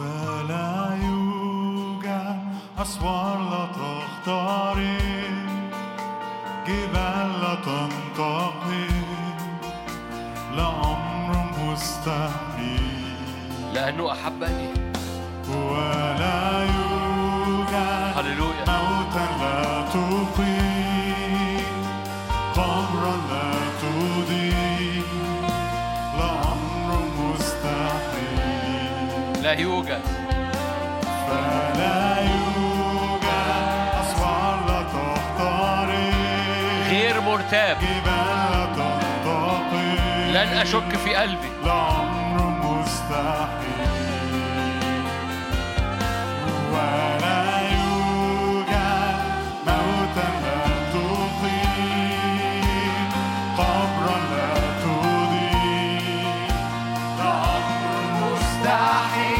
فلا يوجد أسوار لا تخترق جبال لا تنتقل لا أمر مستحيل لأنه أحبني. مستحيل لا يوجد. فلا يوجد أسوار لا تخترق غير مرتاب. جبال تنتقل لن أشك في قلبي. الأمر مستحيل. ولا يوجد موتا لا تقيم. قبرا لا تضيء الأمر مستحيل.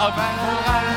نموت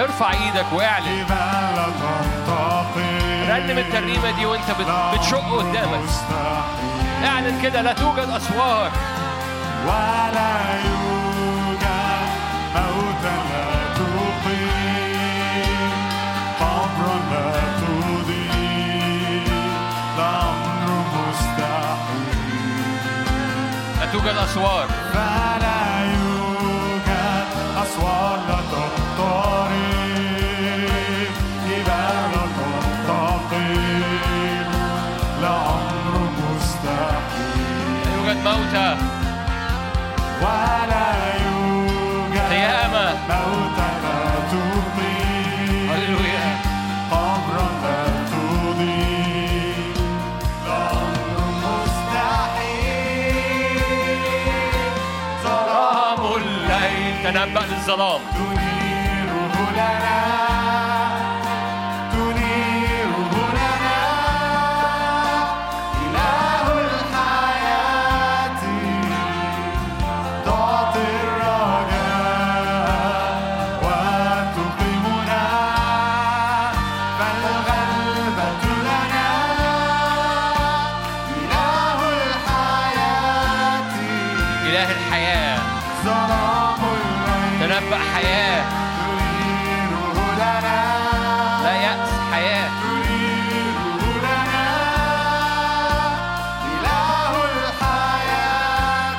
ارفع إيدك واعلن. رنم الترنيمة دي وانت بت- بتشق قدامك. اعلن كده لا توجد أسوار. ولا يوجد موتا لا تقيم قبرا لا تضيء الأمر مستحيل. لا توجد أسوار. فلا يوجد أسوار لا تخترق جبال لا تنتقل الأمر مستحيل. لا يوجد موتى. ولا تنبأ للظلام. تنيره لنا لنا إله الحياة تعطي الرجاء وتقيمنا فالغلبة لنا إله الحياة. إله الحياة. ظلام. تنبأ حياة. لا يأس حياة. إله الحياة.